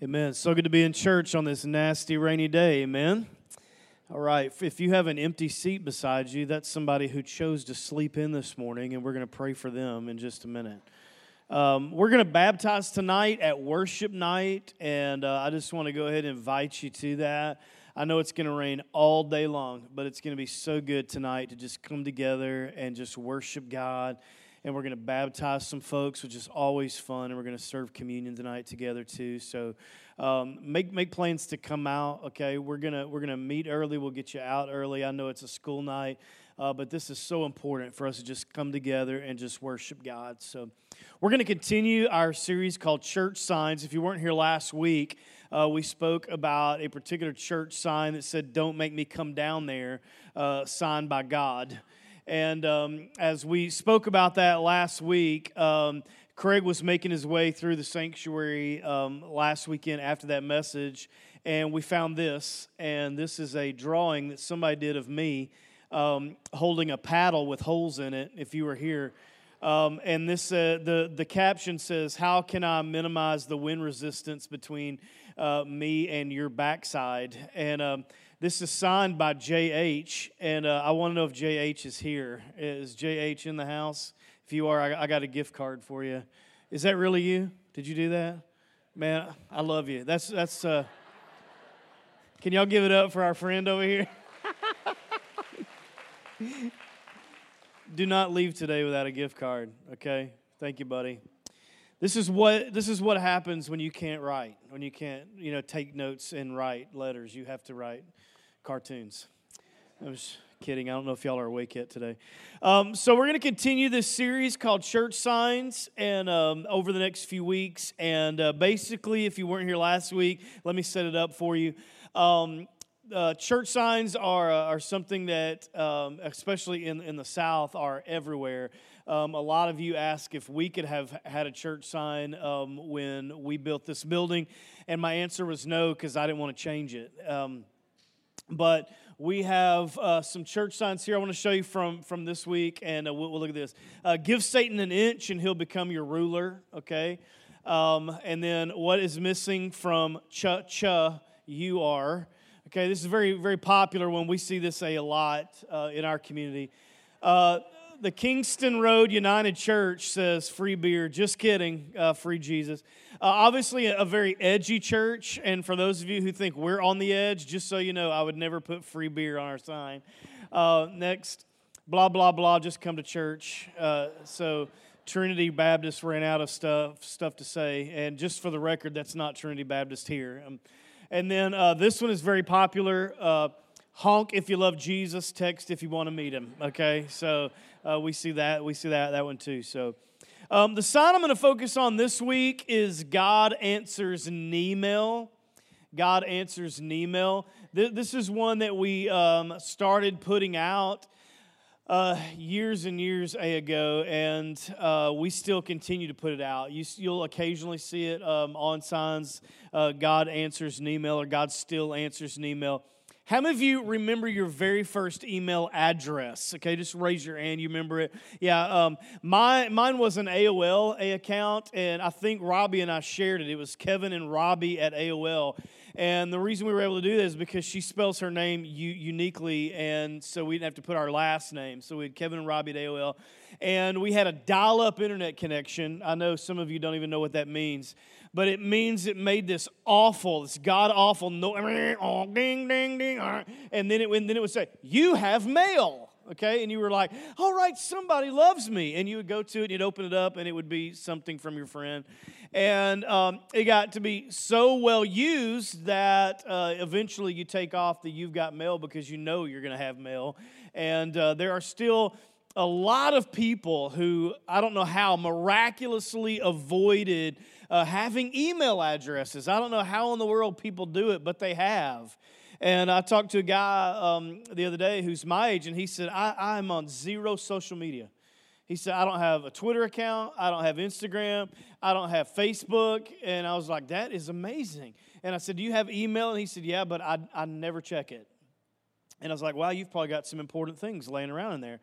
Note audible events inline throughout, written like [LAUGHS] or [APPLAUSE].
Amen. So good to be in church on this nasty rainy day. Amen. All right. If you have an empty seat beside you, that's somebody who chose to sleep in this morning, and we're going to pray for them in just a minute. Um, we're going to baptize tonight at worship night, and uh, I just want to go ahead and invite you to that. I know it's going to rain all day long, but it's going to be so good tonight to just come together and just worship God and we're going to baptize some folks, which is always fun. And we're going to serve communion tonight together too. So um, make make plans to come out. Okay, we're gonna we're gonna meet early. We'll get you out early. I know it's a school night, uh, but this is so important for us to just come together and just worship God. So we're going to continue our series called Church Signs. If you weren't here last week. Uh, we spoke about a particular church sign that said, Don't make me come down there, uh, signed by God. And um, as we spoke about that last week, um, Craig was making his way through the sanctuary um, last weekend after that message, and we found this. And this is a drawing that somebody did of me um, holding a paddle with holes in it, if you were here. Um, and this, uh, the, the caption says, How can I minimize the wind resistance between uh, me and your backside? And um, this is signed by JH, and uh, I want to know if JH is here. Is JH in the house? If you are, I, I got a gift card for you. Is that really you? Did you do that? Man, I love you. That's that's. Uh, can y'all give it up for our friend over here? [LAUGHS] do not leave today without a gift card. Okay, thank you, buddy. This is what this is what happens when you can't write, when you can't you know take notes and write letters. You have to write cartoons. I was kidding. I don't know if y'all are awake yet today. Um, so we're going to continue this series called Church Signs, and um, over the next few weeks. And uh, basically, if you weren't here last week, let me set it up for you. Um, uh, church signs are, uh, are something that, um, especially in, in the South, are everywhere. Um, a lot of you ask if we could have had a church sign um, when we built this building, and my answer was no because I didn't want to change it. Um, but we have uh, some church signs here I want to show you from, from this week, and uh, we'll, we'll, look at this. Uh, Give Satan an inch, and he'll become your ruler, okay? Um, and then what is missing from cha cha, you are. Okay, this is very, very popular when we see this a lot uh, in our community. Uh, the Kingston Road United Church says free beer. Just kidding, uh, free Jesus. Uh, obviously, a, a, very edgy church. And for those of you who think we're on the edge, just so you know, I would never put free beer on our sign. Uh, next, blah, blah, blah, just come to church. Uh, so, Trinity Baptist ran out of stuff, stuff to say. And just for the record, that's not Trinity Baptist here. Um, and then uh, this one is very popular. Uh, honk if you love Jesus, text if you want to meet him. Okay, so uh, we see that. We see that that one too. So um, the sign I'm going to focus on this week is God answers an email. God answers an email. This is one that we um, started putting out uh, years and years ago, and uh, we still continue to put it out. You, will occasionally see it um, on signs. Uh, God answers an email, or God still answers an email. How many of you remember your very first email address? Okay, just raise your hand. You remember it? Yeah, um, my, mine was an AOL account, and I think Robbie and I shared it. It was Kevin and Robbie at AOL. And the reason we were able to do this is because she spells her name u- uniquely, and so we didn't have to put our last name. So we had Kevin and Robbie at AOL. And we had a dial up internet connection. I know some of you don't even know what that means but it means it made this awful, this god awful no, ding, ding, ding, and then it, and then it would say, "You have mail." Okay, and you were like, "All right, somebody loves me," and you would go to it, and you'd open it up, and it would be something from your friend, and um, it got to be so well used that uh, eventually you take off the "You've got mail" because you know you're going to have mail, and uh, there are still a lot of people who I don't know how miraculously avoided uh, having email addresses. I don't know how in the world people do it, but they have. And I talked to a guy um, the other day who's my age, and he said, I, I'm on zero social media. He said, I don't have a Twitter account, I don't have Instagram, I don't have Facebook. And I was like, that is amazing. And I said, Do you have email? And he said, Yeah, but I, I never check it. And I was like, Wow, you've probably got some important things laying around in there.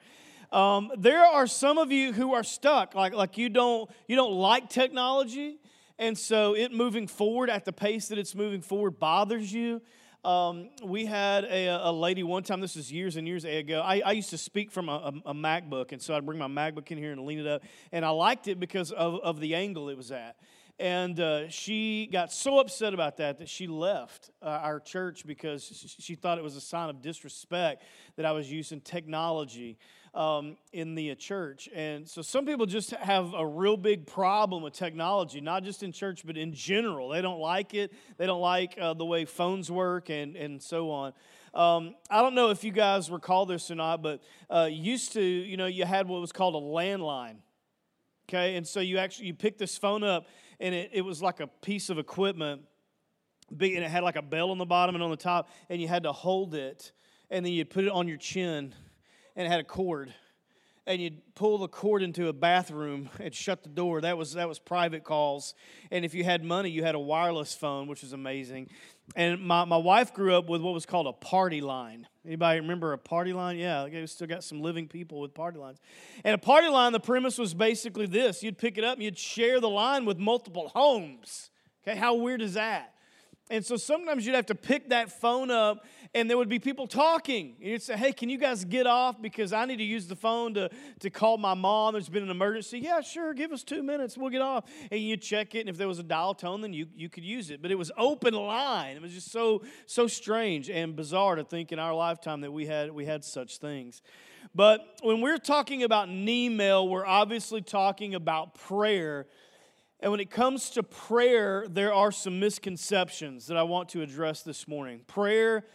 Um, there are some of you who are stuck, like, like you don't you don't like technology, And so it moving forward at the pace that it's moving forward bothers you. Um, we had a, a, lady one time, this was years and years ago. I, I used to speak from a, a, a, MacBook, and so I'd bring my MacBook in here and lean it up. And I liked it because of, of the angle it was at. And uh, she got so upset about that that she left uh, our church because she thought it was a sign of disrespect that I was using technology um, in the church. And so some people just have a real big problem with technology, not just in church, but in general. They don't like it, they don't like uh, the way phones work, and, and so on. Um, I don't know if you guys recall this or not, but uh, used to, you know, you had what was called a landline. Okay, and so you actually you picked this phone up and it, it was like a piece of equipment, and it had like a bell on the bottom and on the top, and you had to hold it, and then you'd put it on your chin, and it had a cord and you'd pull the cord into a bathroom and shut the door. That was that was private calls. And if you had money, you had a wireless phone, which was amazing. And my, my wife grew up with what was called a party line. Anybody remember a party line? Yeah, we still got some living people with party lines. And a party line, the premise was basically this: you'd pick it up and you'd share the line with multiple homes. Okay, how weird is that? And so sometimes you'd have to pick that phone up and there would be people talking. And you'd say, Hey, can you guys get off? Because I need to use the phone to, to call my mom. There's been an emergency. Yeah, sure, give us two minutes. We'll get off. And you check it, and if there was a dial tone, then you, you could use it. But it was open line. It was just so so strange and bizarre to think in our lifetime that we had we had such things. But when we're talking about email, we're obviously talking about prayer and when it comes to prayer, there are some misconceptions that I want to address this morning. Prayer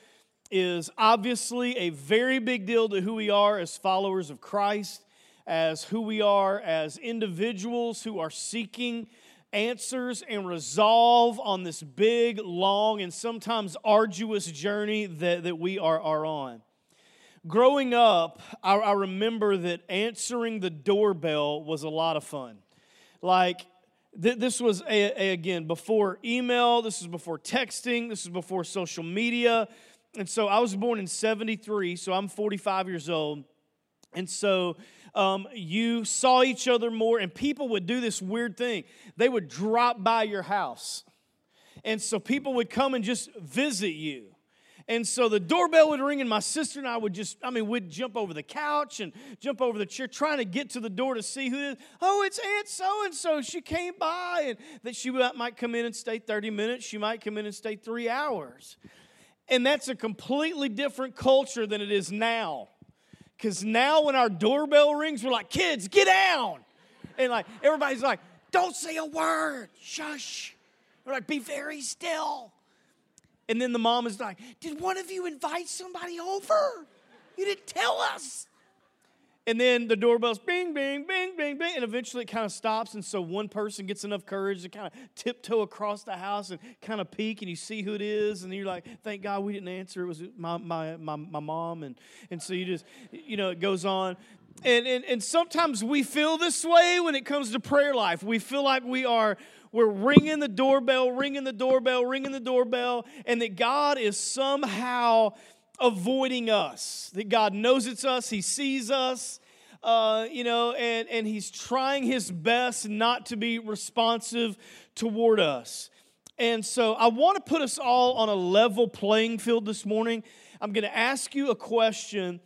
is obviously a very big deal to who we are as followers of Christ, as who we are as individuals who are seeking answers and resolve on this big, long, and sometimes arduous journey that, that we are, are on. Growing up, I, I remember that answering the doorbell was a lot of fun. Like, this was, a, a, again, before email, this was before texting, this was before social media. And so I was born in 73, so I'm 45 years old. And so um, you saw each other more, and people would do this weird thing. They would drop by your house. And so people would come and just visit you. And so the doorbell would ring, and my sister and I would just, I mean, we'd jump over the couch and jump over the chair, trying to get to the door to see who it is. Oh, it's Aunt so and so. She came by, and that she might come in and stay 30 minutes. She might come in and stay three hours. And that's a completely different culture than it is now. Because now, when our doorbell rings, we're like, kids, get down. And like, everybody's like, don't say a word, shush. We're like, be very still. And then the mom is like, Did one of you invite somebody over? You didn't tell us. And then the doorbell's bing, bing, bing, bing, bing. And eventually it kind of stops. And so one person gets enough courage to kind of tiptoe across the house and kind of peek and you see who it is. And you're like, thank God we didn't answer. It was my, my, my, my mom. And, and so you just, you know, it goes on. And, and, and sometimes we feel this way when it comes to prayer life. We feel like we are we're ringing the doorbell, ringing the doorbell, ringing the doorbell, and that God is somehow avoiding us. That God knows it's us, He sees us, uh, you know, and, and He's trying His best not to be responsive toward us. And so I want to put us all on a level playing field this morning. I'm going to ask you a question,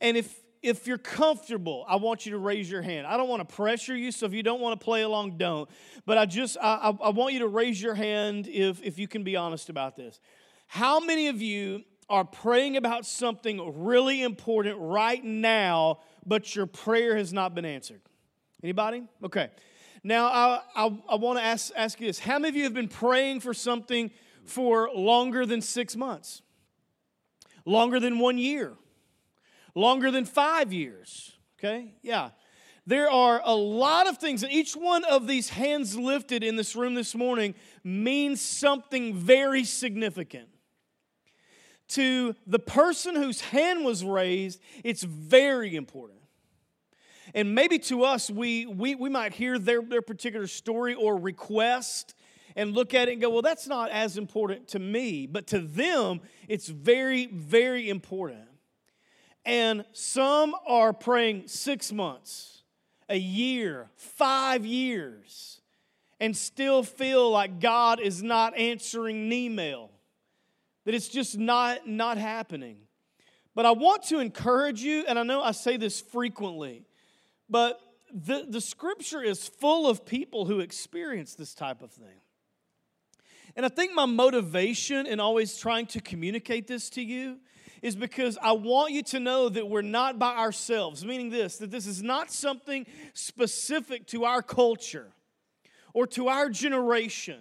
and if if you're comfortable, I want you to raise your hand. I don't want to pressure you, so if you don't want to play along, don't. But I just I, I, want you to raise your hand if if you can be honest about this. How many of you are praying about something really important right now, but your prayer has not been answered? Anybody? Okay. Now I I, I want to ask ask you this: How many of you have been praying for something for longer than six months? Longer than one year? longer than five years. Okay? Yeah. There are a lot of things, and each one of these hands lifted in this room this morning means something very significant. To the person whose hand was raised, it's very important. And maybe to us, we, we, we might hear their, their particular story or request and look at it and go, well, that's not as important to me. But to them, it's very, very important. And some are praying six months, a year, five years. and still feel like God is not answering email, that it's just not, not happening. But I want to encourage you, and I know I say this frequently, but the, the scripture is full of people who experience this type of thing. And I think my motivation in always trying to communicate this to you is because I want you to know that we're not by ourselves, meaning this, that this is not something specific to our culture or to our generation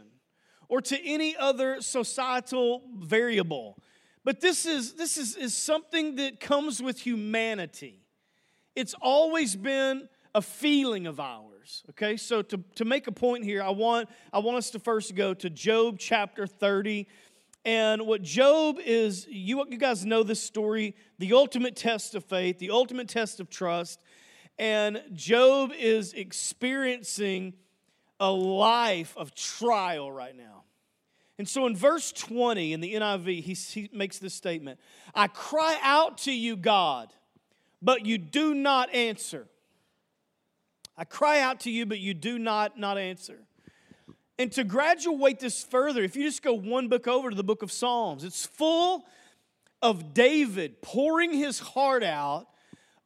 or to any other societal variable. But this is, this is, is something that comes with humanity. It's always been a feeling of ours. Okay, so to, to make a point here, I want, I want us to first go to Job chapter 30. And what Job is, you, you guys know this story, the ultimate test of faith, the ultimate test of trust. And Job is experiencing a life of trial right now. And so in verse 20 in the NIV, he, he makes this statement I cry out to you, God, but you do not answer. I cry out to you, but you do not not answer. And to graduate this further, if you just go one book over to the book of Psalms, it's full of David pouring his heart out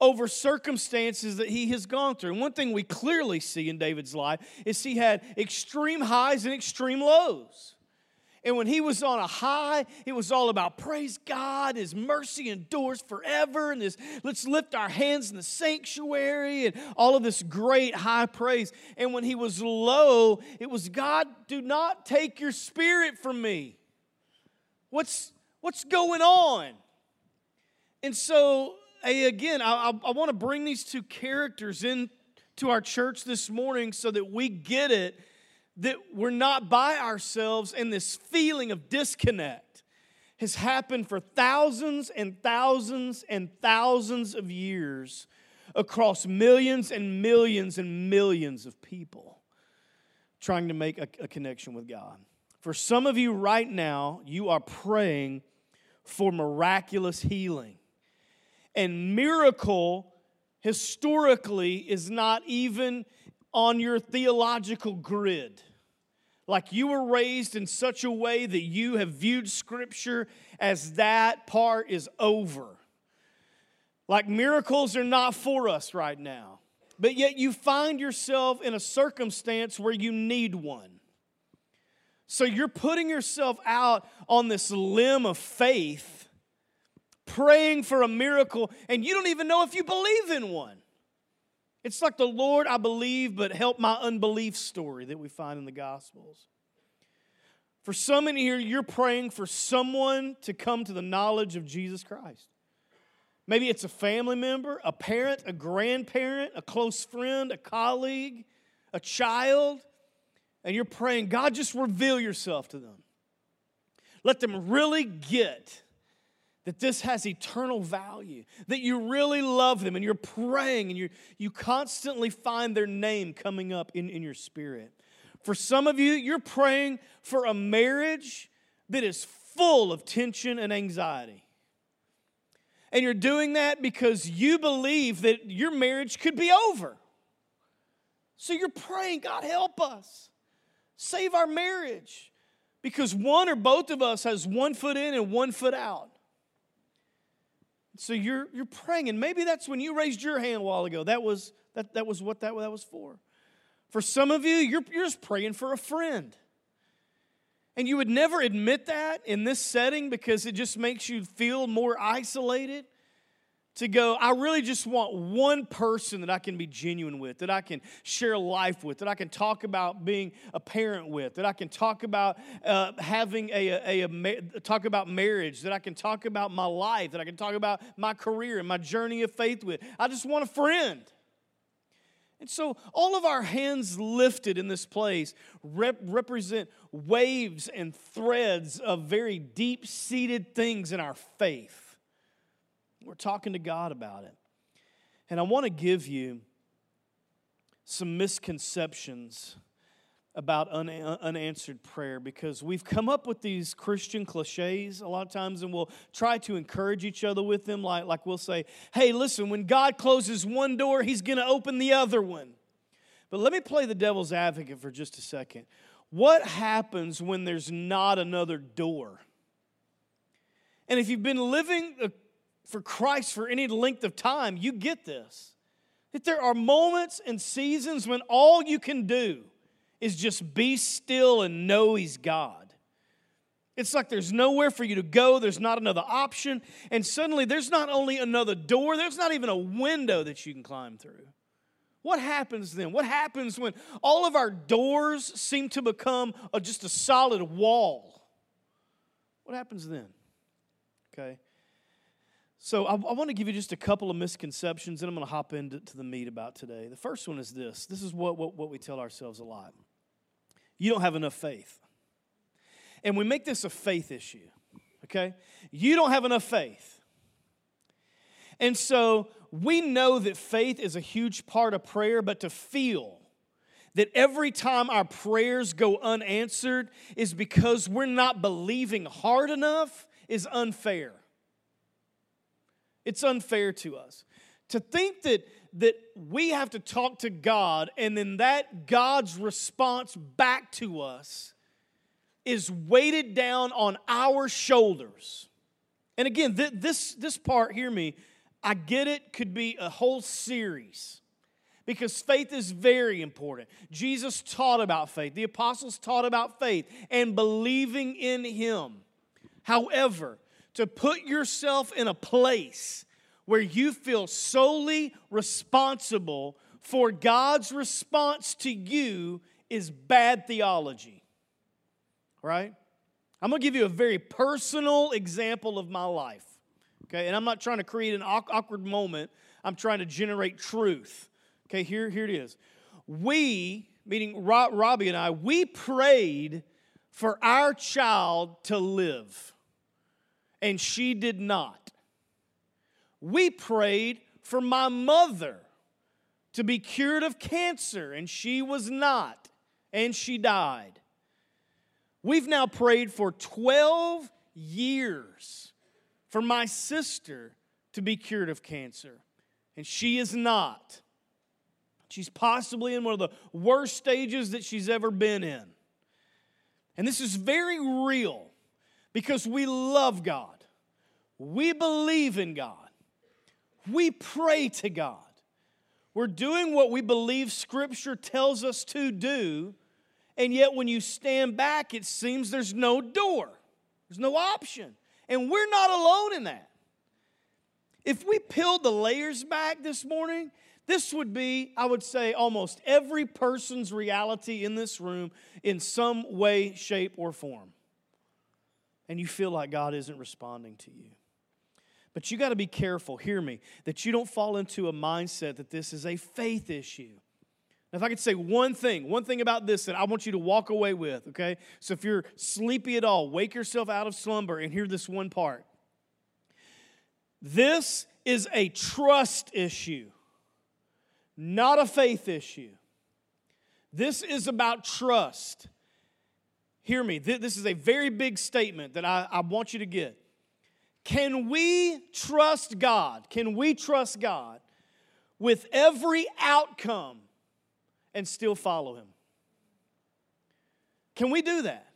over circumstances that he has gone through. And one thing we clearly see in David's life is he had extreme highs and extreme lows. And when he was on a high, it was all about praise God, His mercy endures forever, and this let's lift our hands in the sanctuary, and all of this great high praise. And when he was low, it was God, do not take your spirit from me. What's what's going on? And so again, I, I, I want to bring these two characters in to our church this morning so that we get it that we're not by ourselves and this feeling of disconnect has happened for thousands and thousands and thousands of years across millions and millions and millions of people trying to make a, a connection with God. For some of you right now, you are praying for miraculous healing. And miracle historically is not even on your theological grid. Like you were raised in such a way that you have viewed Scripture as that part is over. Like miracles are not for us right now. But yet you find yourself in a circumstance where you need one. So you're putting yourself out on this limb of faith, praying for a miracle, and you don't even know if you believe in one. It's like the Lord, I believe, but help my unbelief story that we find in the Gospels. For some in here, you're praying for someone to come to the knowledge of Jesus Christ. Maybe it's a family member, a parent, a grandparent, a close friend, a colleague, a child, and you're praying, God, just reveal yourself to them. Let them really get that this has eternal value, that you really love them, and you're praying and you you constantly find their name coming up in, in your spirit. For some of you, you're praying for a marriage that is full of tension and anxiety. And you're doing that because you believe that your marriage could be over. So you're praying, God, help us. Save our marriage. Because one or both of us has one foot in and one foot out. So you're, you're praying, and maybe that's when you raised your hand a while ago. That was, that, that was what that, that was for. For some of you, you're, you're just praying for a friend. And you would never admit that in this setting because it just makes you feel more isolated. To go, I really just want one person that I can be genuine with, that I can share life with, that I can talk about being a parent with, that I can talk about uh, having a, a, a, a, talk about marriage, that I can talk about my life, that I can talk about my career and my journey of faith with. I just want a friend. And so, all of our hands lifted in this place rep- represent waves and threads of very deep seated things in our faith. We're talking to God about it. And I want to give you some misconceptions about un- unanswered prayer because we've come up with these Christian cliches a lot of times and we'll try to encourage each other with them. Like, like we'll say, hey, listen, when God closes one door, He's going to open the other one. But let me play the devil's advocate for just a second. What happens when there's not another door? And if you've been living for Christ for any length of time, you get this. That there are moments and seasons when all you can do is just be still and know He's God. It's like there's nowhere for you to go, there's not another option, and suddenly there's not only another door, there's not even a window that you can climb through. What happens then? What happens when all of our doors seem to become a, just a solid wall? What happens then? Okay. So I, I want to give you just a couple of misconceptions, and I'm going to hop into the meat about today. The first one is this this is what, what, what we tell ourselves a lot you don't have enough faith. And we make this a faith issue, okay? You don't have enough faith. And so we know that faith is a huge part of prayer, but to feel that every time our prayers go unanswered is because we're not believing hard enough is unfair. It's unfair to us. To think that, that we have to talk to God and then that God's response back to us is weighted down on our shoulders. And again, th- this, this part, hear me, I get it, could be a whole series because faith is very important. Jesus taught about faith, the apostles taught about faith and believing in Him. However, to put yourself in a place where you feel solely responsible for God's response to you is bad theology. Right? I'm going to give you a very personal example of my life. Okay, and I'm not trying to create an awkward moment. I'm trying to generate truth. Okay, here, here it is. We, meaning Robbie and I, we prayed for our child to live, and she did not. We prayed for my mother to be cured of cancer, and she was not, and she died. We've now prayed for 12 years for my sister to be cured of cancer, and she is not. She's possibly in one of the worst stages that she's ever been in. And this is very real because we love God. We believe in God. We pray to God. We're doing what we believe Scripture tells us to do, and yet when you stand back, it seems there's no door, there's no option. And we're not alone in that. If we peeled the layers back this morning, this would be, I would say, almost every person's reality in this room in some way, shape, or form. And you feel like God isn't responding to you. But you got to be careful, hear me, that you don't fall into a mindset that this is a faith issue. Now, if I could say one thing, one thing about this that I want you to walk away with, okay? So if you're sleepy at all, wake yourself out of slumber and hear this one part. This is a trust issue, not a faith issue. This is about trust. Hear me, this is a very big statement that I, I want you to get. Can we trust God? Can we trust God with every outcome and still follow him? Can we do that?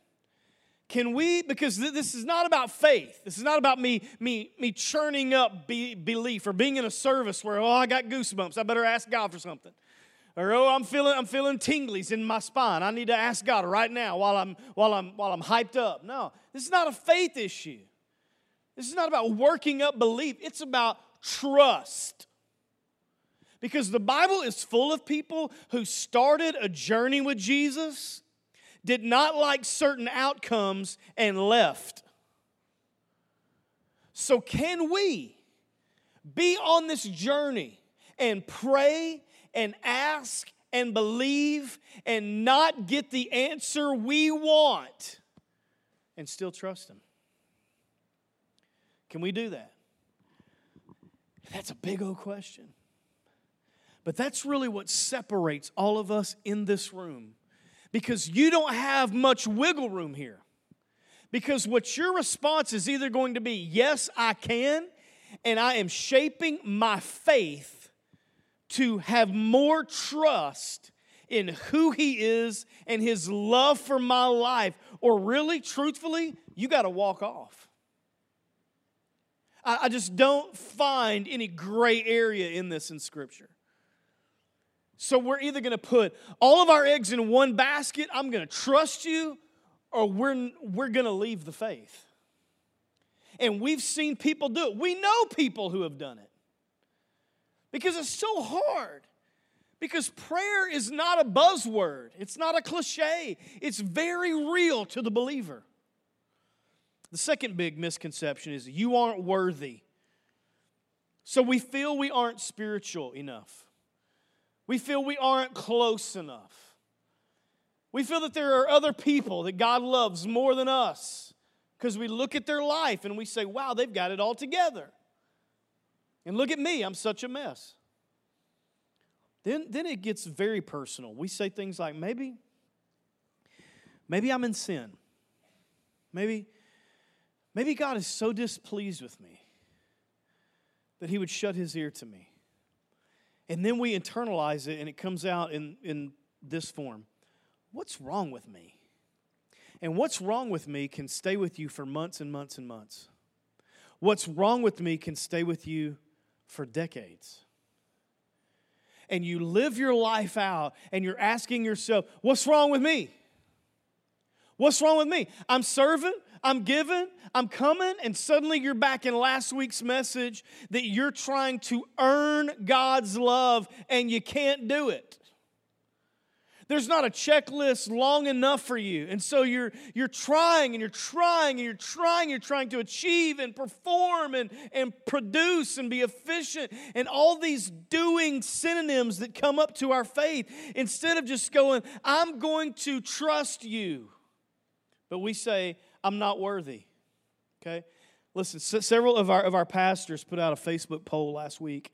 Can we, because this is not about faith. This is not about me, me, me churning up be, belief or being in a service where, oh, I got goosebumps. I better ask God for something. Or, oh, I'm feeling, I'm feeling tinglies in my spine. I need to ask God right now while I'm, while I'm, while I'm hyped up. No, this is not a faith issue. This is not about working up belief. It's about trust. Because the Bible is full of people who started a journey with Jesus, did not like certain outcomes, and left. So, can we be on this journey and pray and ask and believe and not get the answer we want and still trust Him? Can we do that? That's a big old question. But that's really what separates all of us in this room because you don't have much wiggle room here. Because what your response is either going to be, yes, I can, and I am shaping my faith to have more trust in who He is and His love for my life, or really, truthfully, you got to walk off. I, I just don't find any gray area in this in Scripture. So we're either going to put all of our eggs in one basket, I'm going to trust you, or we're, we're going to leave the faith. And we've seen people do it. We know people who have done it because it's so hard. Because prayer is not a buzzword, it's not a cliche, it's very real to the believer. The second big misconception is you aren't worthy. So we feel we aren't spiritual enough. We feel we aren't close enough. We feel that there are other people that God loves more than us because we look at their life and we say, wow, they've got it all together. And look at me, I'm such a mess. Then, then it gets very personal. We say things like, maybe, maybe I'm in sin. Maybe, maybe God is so displeased with me that he would shut his ear to me. And then we internalize it and it comes out in, in this form What's wrong with me? And what's wrong with me can stay with you for months and months and months. What's wrong with me can stay with you for decades. And you live your life out and you're asking yourself, What's wrong with me? What's wrong with me? I'm serving, I'm giving, I'm coming, and suddenly you're back in last week's message that you're trying to earn God's love and you can't do it. There's not a checklist long enough for you. And so you're, you're trying and you're trying and you're trying, you're trying to achieve and perform and, and produce and be efficient and all these doing synonyms that come up to our faith instead of just going, I'm going to trust you. But we say, I'm not worthy. Okay? Listen, several of our, of our pastors put out a Facebook poll last week,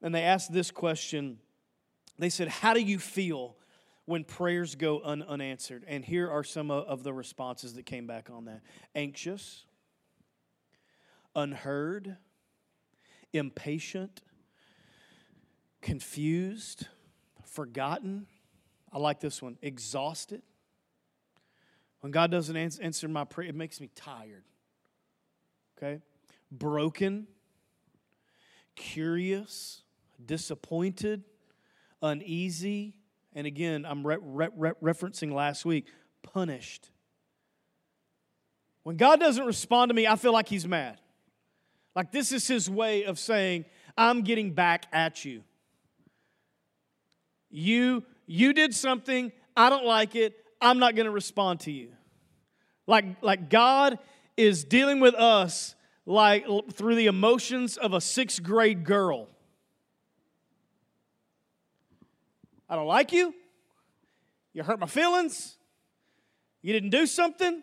and they asked this question. They said, How do you feel when prayers go un- unanswered? And here are some of the responses that came back on that anxious, unheard, impatient, confused, forgotten. I like this one exhausted, when God doesn't answer my prayer, it makes me tired. Okay? Broken, curious, disappointed, uneasy, and again, I'm re- re- referencing last week, punished. When God doesn't respond to me, I feel like He's mad. Like this is His way of saying, I'm getting back at you. You, you did something, I don't like it, I'm not going to respond to you. Like, like God is dealing with us like through the emotions of a sixth grade girl. I don't like you. You hurt my feelings. You didn't do something.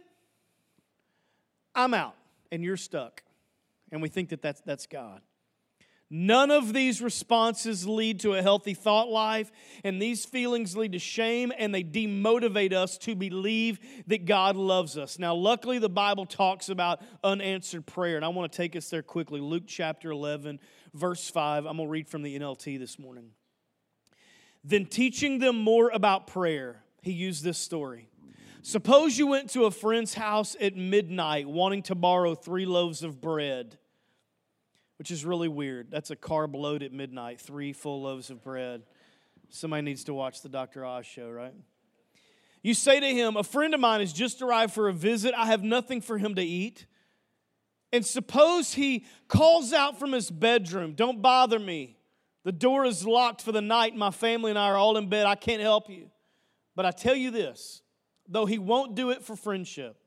I'm out and you're stuck. And we think that that's, that's God. None of these responses lead to a healthy thought life, and these feelings lead to shame and they demotivate us to believe that God loves us. Now, luckily, the Bible talks about unanswered prayer, and I want to take us there quickly. Luke chapter 11, verse 5. I'm going to read from the NLT this morning. Then, teaching them more about prayer, he used this story. Suppose you went to a friend's house at midnight wanting to borrow three loaves of bread which is really weird. That's a carb load at midnight, three full loaves of bread. Somebody needs to watch the Dr. Oz show, right? You say to him, A friend of mine has just arrived for a visit. I have nothing for him to eat. And suppose he calls out from his bedroom, Don't bother me. The door is locked for the night. My family and I are all in bed. I can't help you. But I tell you this though he won't do it for friendship,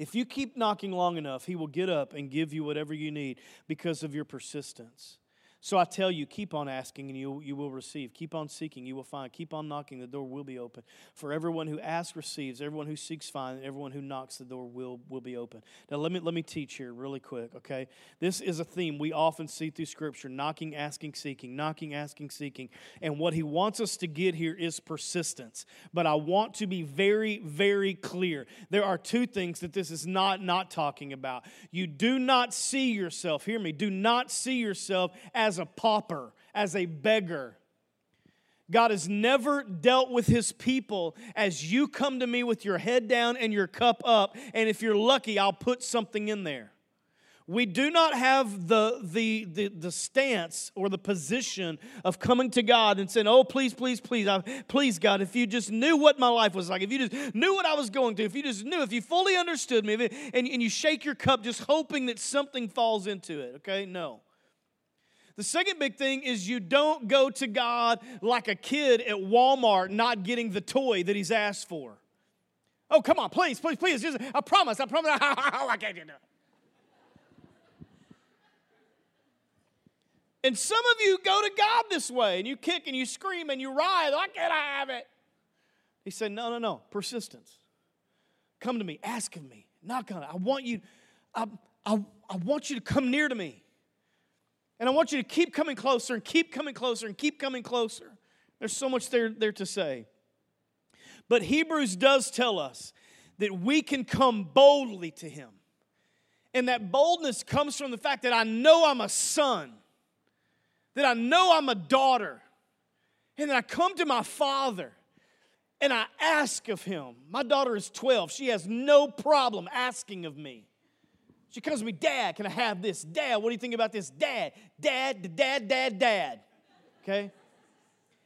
if you keep knocking long enough, He will get up and give you whatever you need because of your persistence. So I tell you, keep on asking and you, you will receive. Keep on seeking, you will find. Keep on knocking, the door will be open. For everyone who asks receives, everyone who seeks finds, everyone who knocks, the door will, will be open. Now, let me, let me teach here really quick, okay? This is a theme we often see through Scripture knocking, asking, seeking, knocking, asking, seeking. And what he wants us to get here is persistence. But I want to be very, very clear. There are two things that this is not not talking about. You do not see yourself, hear me, do not see yourself as as a pauper, as a beggar. God has never dealt with his people as you come to me with your head down and your cup up, and if you're lucky, I'll put something in there. We do not have the, the, the, the stance or the position of coming to God and saying, Oh, please, please, please, I, please, God, if you just knew what my life was like, if you just knew what I was going through, if you just knew, if you fully understood me, it, and, and you shake your cup just hoping that something falls into it, okay? No. The second big thing is you don't go to God like a kid at Walmart not getting the toy that he's asked for. Oh, come on, please, please, please. Just, I promise, I promise. [LAUGHS] Oh, I can't do that. And some of you go to God this way and you kick and you scream and you writhe. Why can't I have it? He said, No, no, no. Persistence. Come to me. Ask of me. Knock on it. I want you, I, I, I want you to come near to me. And I want you to keep coming closer and keep coming closer and keep coming closer. There's so much there, there to say. But Hebrews does tell us that we can come boldly to Him. And that boldness comes from the fact that I know I'm a son that I know I'm a daughter, and that I come to my father and I ask of him. My daughter is 12. She has no problem asking of me. She comes to me, Dad, can I have this? Dad, what do you think about this? Dad, Dad, Dad, Dad, Dad. Okay?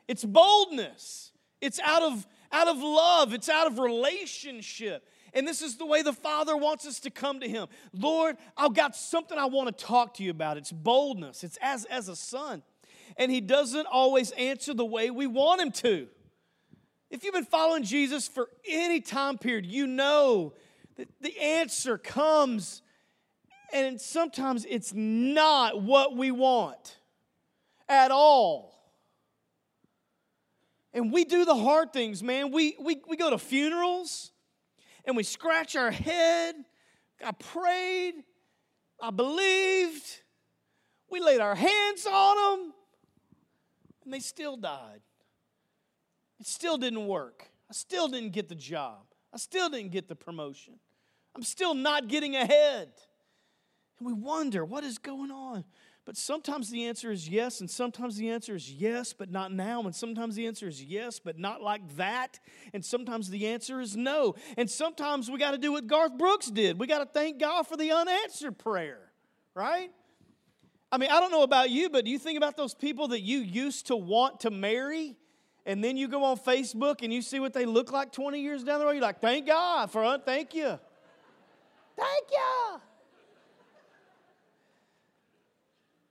It's boldness. It's out of out of love, it's out of relationship. And this is the way the Father wants us to come to Him. Lord, I've got something I want to talk to you about. It's boldness, it's as, as a son. And He doesn't always answer the way we want Him to. If you've been following Jesus for any time period, you know that the answer comes, and sometimes it's not what we want at all. And we do the hard things, man. We, we, we go to funerals and we scratch our head. I prayed. I believed. We laid our hands on them, and they still died. It still didn't work. I still didn't get the job. I still didn't get the promotion. I'm still not getting ahead. And we wonder what is going on. But sometimes the answer is yes, and sometimes the answer is yes, but not now. And sometimes the answer is yes, but not like that. And sometimes the answer is no. And sometimes we got to do what Garth Brooks did. We got to thank God for the unanswered prayer, right? I mean, I don't know about you, but do you think about those people that you used to want to marry? And then you go on Facebook and you see what they look like 20 years down the road. You're like, thank God for, thank you. Thank you.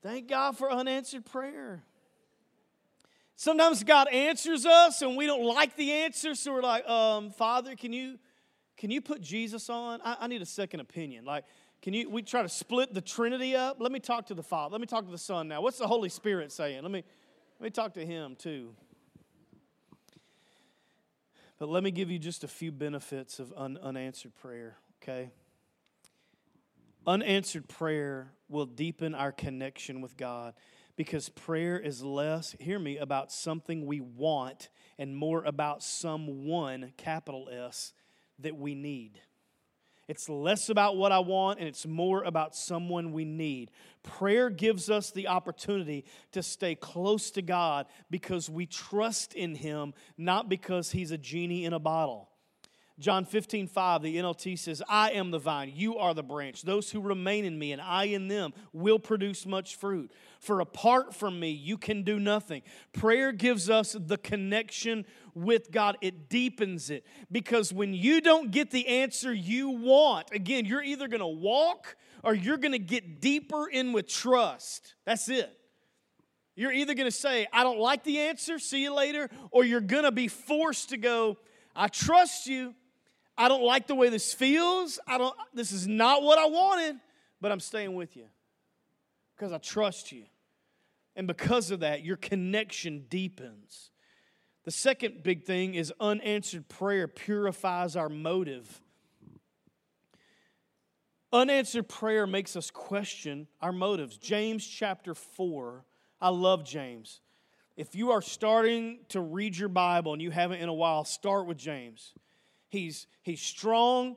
Thank God for unanswered prayer. Sometimes God answers us and we don't like the answer, so we're like, um, Father, can you can you put Jesus on? I, I need a second opinion. Like, can you we try to split the Trinity up? Let me talk to the Father. Let me talk to the Son now. What's the Holy Spirit saying? Let me let me talk to him too. But let me give you just a few benefits of un, unanswered prayer, okay? Unanswered prayer will deepen our connection with God because prayer is less, hear me, about something we want and more about someone, capital S, that we need. It's less about what I want and it's more about someone we need. Prayer gives us the opportunity to stay close to God because we trust in Him, not because He's a genie in a bottle. John 15, 5, the NLT says, I am the vine, you are the branch. Those who remain in me and I in them will produce much fruit. For apart from me, you can do nothing. Prayer gives us the connection with God, it deepens it. Because when you don't get the answer you want, again, you're either going to walk or you're going to get deeper in with trust. That's it. You're either going to say, I don't like the answer, see you later, or you're going to be forced to go, I trust you, I don't like the way this feels. I don't this is not what I wanted, but I'm staying with you because I trust you. And because of that, your connection deepens. The second big thing is unanswered prayer purifies our motive. Unanswered prayer makes us question our motives. James chapter 4. I love James. If you are starting to read your Bible and you haven't in a while, start with James. He's he's strong.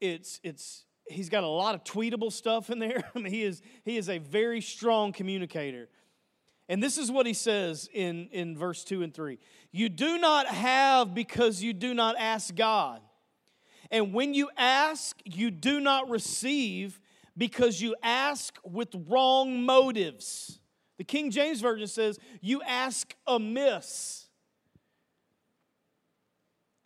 It's it's he's got a lot of tweetable stuff in there. [LAUGHS] I mean, he is he is a very strong communicator. And this is what he says in, in verse 2 and 3 You do not have because you do not ask God. And when you ask, you do not receive because you ask with wrong motives. The King James Version says, You ask amiss.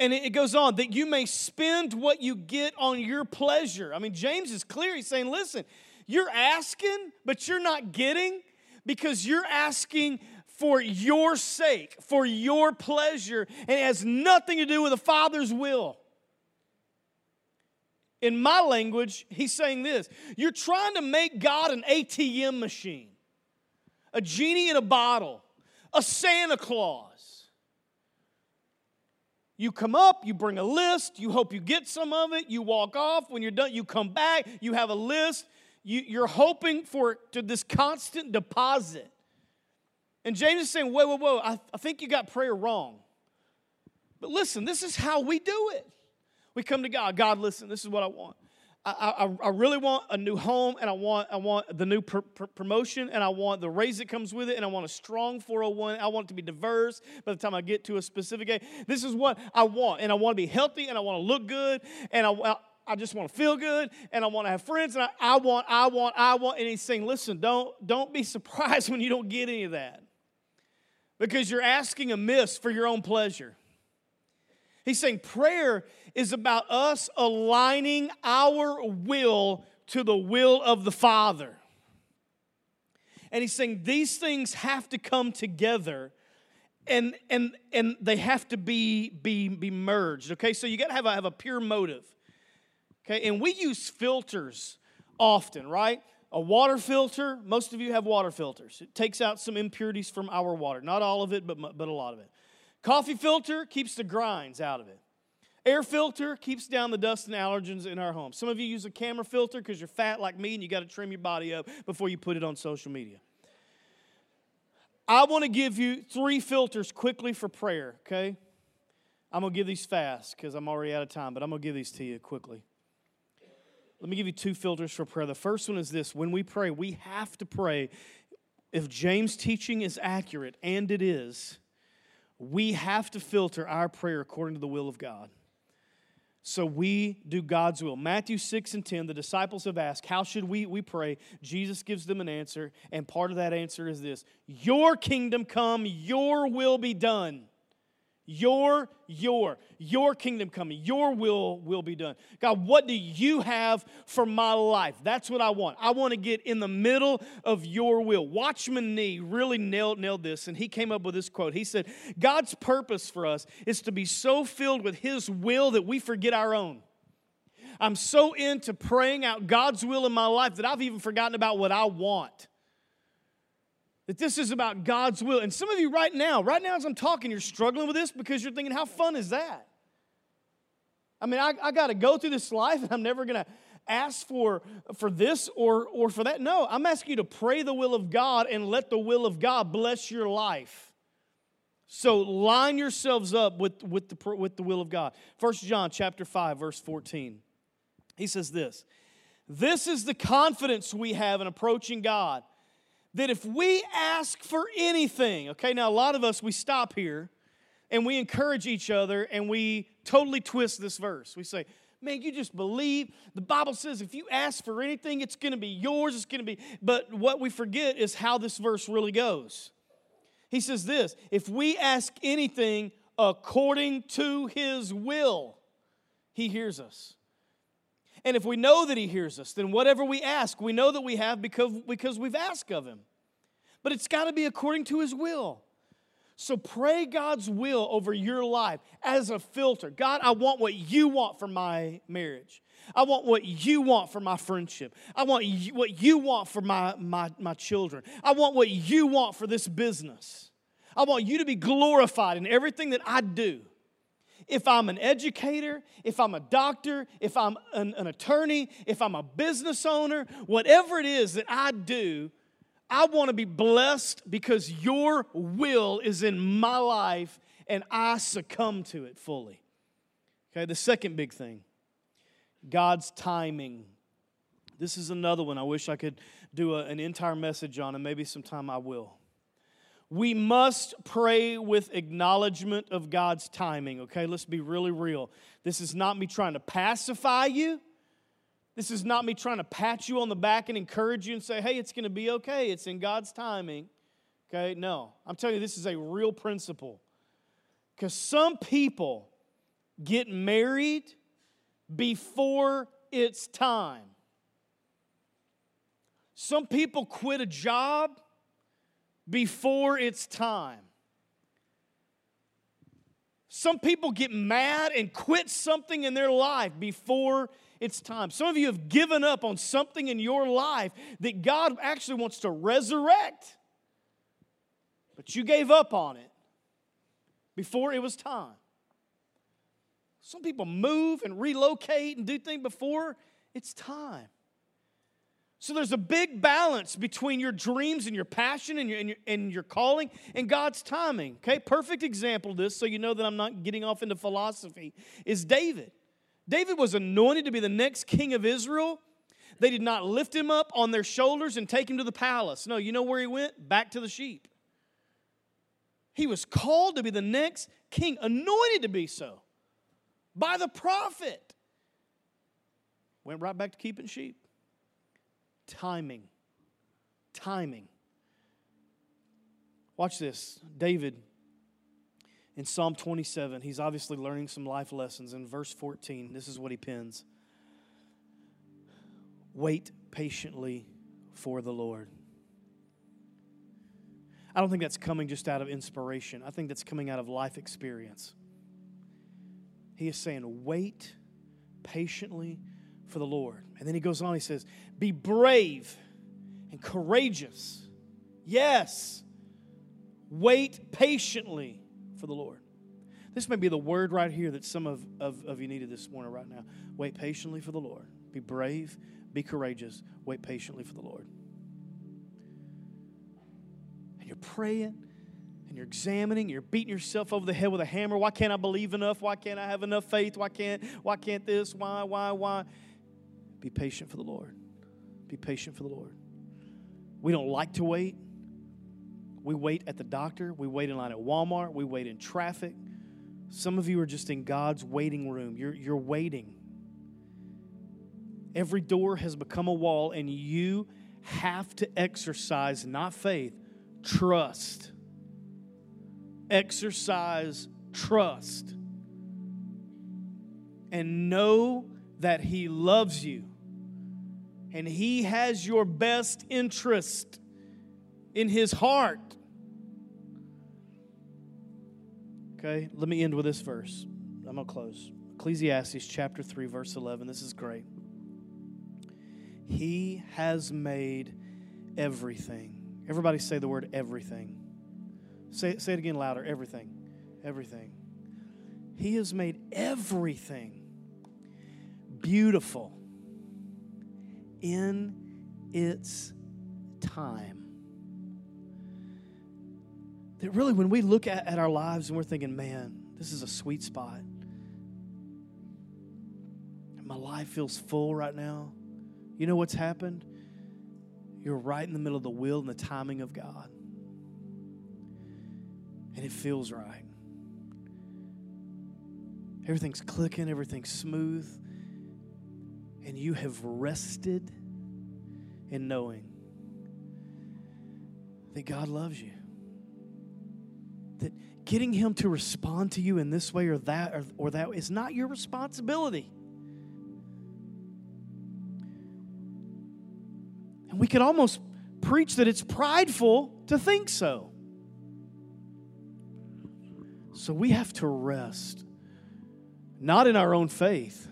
And it goes on that you may spend what you get on your pleasure. I mean, James is clear. He's saying, Listen, you're asking, but you're not getting because you're asking for your sake, for your pleasure, and it has nothing to do with the Father's will. In my language, he's saying this You're trying to make God an ATM machine, a genie in a bottle, a Santa Claus. You come up, you bring a list, you hope you get some of it, you walk off. When you're done, you come back, you have a list, you, are hoping for to this constant deposit. And James is saying, whoa, whoa, whoa, I, I think you got prayer wrong. But listen, this is how we do it. We come to God. God, listen, this is what I want. I, I, I really want a new home, and I want, I want the new pr- pr- promotion, and I want the raise that comes with it, and I want a strong 401. I want it to be diverse by the time I get to a specific age. This is what I want, and I want to be healthy, and I want to look good, and I, I just want to feel good and I want to have friends and I, I, want, I want, I want. And he's saying, listen, don't, don't be [LAUGHS] surprised when you don't get any of that because you're asking amiss for your own pleasure. He's saying prayer is about us aligning our will to the will of the Father. And he's saying these things have to come together and and and they have to be be be merged okay so you got to have a, have a pure motive Okay, and we use filters often, right? A water filter, most of you have water filters. It takes out some impurities from our water. Not all of it, but, but a lot of it. Coffee filter keeps the grinds out of it. Air filter keeps down the dust and allergens in our home. Some of you use a camera filter because you're fat like me and you got to trim your body up before you put it on social media. I want to give you three filters quickly for prayer, okay? I'm going to give these fast because I'm already out of time, but I'm going to give these to you quickly. Let me give you two filters for prayer. The first one is this when we pray, we have to pray. If James' teaching is accurate, and it is, we have to filter our prayer according to the will of God. So we do God's will. Matthew 6 and 10, the disciples have asked, How should we, we pray? Jesus gives them an answer, and part of that answer is this Your kingdom come, your will be done your, your, your kingdom coming, your will will be done. God, what do you have for my life? That's what I want. I want to get in the middle of your will. Watchman Nee really nailed, nailed this, and he came up with this quote. He said, God's purpose for us is to be so filled with his will that we forget our own. I'm so into praying out God's will in my life that I've even forgotten about what I want. That this is about God's will. And some of you right now, right now as I'm talking, you're struggling with this because you're thinking, how fun is that? I mean, I, I got to go through this life and I'm never going to ask for, for this or, or for that. No, I'm asking you to pray the will of God and let the will of God bless your life. So line yourselves up with, with, the, with the will of God. First John chapter 5, verse 14. He says this This is the confidence we have in approaching God that if we ask for anything, okay, now a lot of us, we stop here and we encourage each other and we totally twist this verse. We say, man, you just believe. The Bible says if you ask for anything, it's going to be yours. It's going to be. But what we forget is how this verse really goes. He says this if we ask anything according to his will, he hears us. And if we know that He hears us, then whatever we ask, we know that we have because, because we've asked of Him. But it's got to be according to His will. So pray God's will over your life as a filter. God, I want what you want for my marriage. I want what you want for my friendship. I want what you want for my, my, my children. I want what you want for this business. I want you to be glorified in everything that I do if I'm an educator, if I'm a doctor, if I'm an, an, attorney, if I'm a business owner, whatever it is that I do, I want to be blessed because your will is in my life and I succumb to it fully. Okay, the second big thing God's timing. This is another one I wish I could do a, an entire message on, and maybe sometime I will. We must pray with acknowledgement of God's timing, okay? Let's be really real. This is not me trying to pacify you. This is not me trying to pat you on the back and encourage you and say, hey, it's going to be okay. It's in God's timing. Okay? No. I'm telling you, this is a real principle. Because some people get married before it's time. Some people quit a job before it's time. Some people get mad and quit something in their life before it's time. Some of you have given up on something in your life that God actually wants to resurrect, but you gave up on it before it was time. Some people move and relocate and do things before it's time. So there's a big balance between your dreams and your passion and your, and your, and your calling and God's timing. Okay, perfect example of this, so you know that I'm not getting off into philosophy, is David. David was anointed to be the next king of Israel. They did not lift him up on their shoulders and take him to the palace. No, you know where he went? Back to the sheep. He was called to be the next king, anointed to be so by the prophet. Went right back to keeping sheep. Timing. Timing. Watch this. David in Psalm 27, he's obviously learning some life lessons. In verse 14, this is what he pins Wait patiently for the Lord. I don't think that's coming just out of inspiration, I think that's coming out of life experience. He is saying, Wait patiently for the Lord. And then he goes on, he says, Be brave and courageous. Yes, wait patiently for the Lord. This may be the word right here that some of, of, of you needed this morning, right now. Wait patiently for the Lord. Be brave, be courageous, wait patiently for the Lord. And you're praying and you're examining, you're beating yourself over the head with a hammer. Why can't I believe enough? Why can't I have enough faith? Why can't why can't this? Why, why, why? Be patient for the Lord. Be patient for the Lord. We don't like to wait. We wait at the doctor. We wait in line at Walmart. We wait in traffic. Some of you are just in God's waiting room. You're, you're waiting. Every door has become a wall, and you have to exercise not faith, trust. Exercise trust. And know that He loves you and He has your best interest in His heart. Okay, let me end with this verse. I'm going to close. Ecclesiastes chapter 3, verse 11. This is great. He has made everything. Everybody say the word everything. Say, say it again louder everything. Everything. He has made everything beautiful in its time. That really, when we look at, at our lives and we're thinking, man, this is a sweet spot, my life feels full right now, you know what's happened? You're right in the middle of the will and the timing of God. And it feels right. Everything's clicking, everything's smooth and you have rested in knowing that God loves you. That getting Him to respond to you in this way or that or, or that is not your responsibility. And we could almost preach that it's prideful to think so. So we have to rest, not in our own faith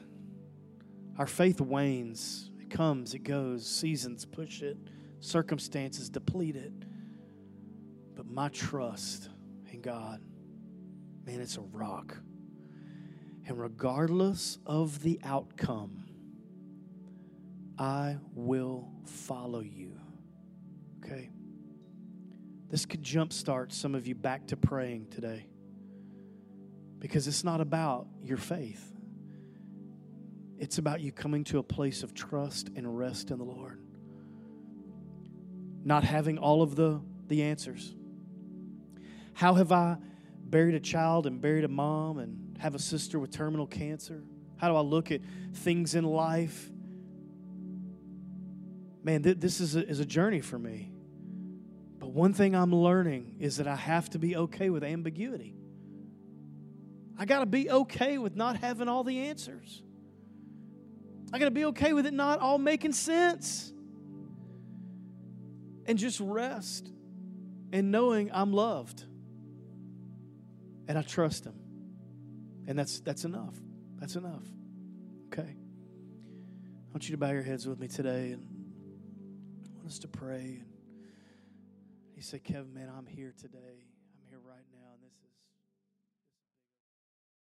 our faith wanes. It comes, it goes. Seasons push it, circumstances deplete it. But my trust in God, man, it's a rock. And regardless of the outcome, I will follow you. Okay? This could jumpstart some of you back to praying today because it's not about your faith. It's about you coming to a place of trust and rest in the Lord. Not having all of the, the answers, How have I buried a child and buried a mom and have a sister with terminal cancer? How do I look at things in life? Man, th- this is a, is a journey for me. But one thing I'm learning is that I have to be okay with ambiguity. I got to be okay with not having all the answers. I got to be okay with it not all making sense. And just rest and knowing I'm loved and I trust him. And that's that's enough. That's enough. Okay. I want you to bow your heads with me today and I want us to pray. And you say, Kevin, man, I'm here today.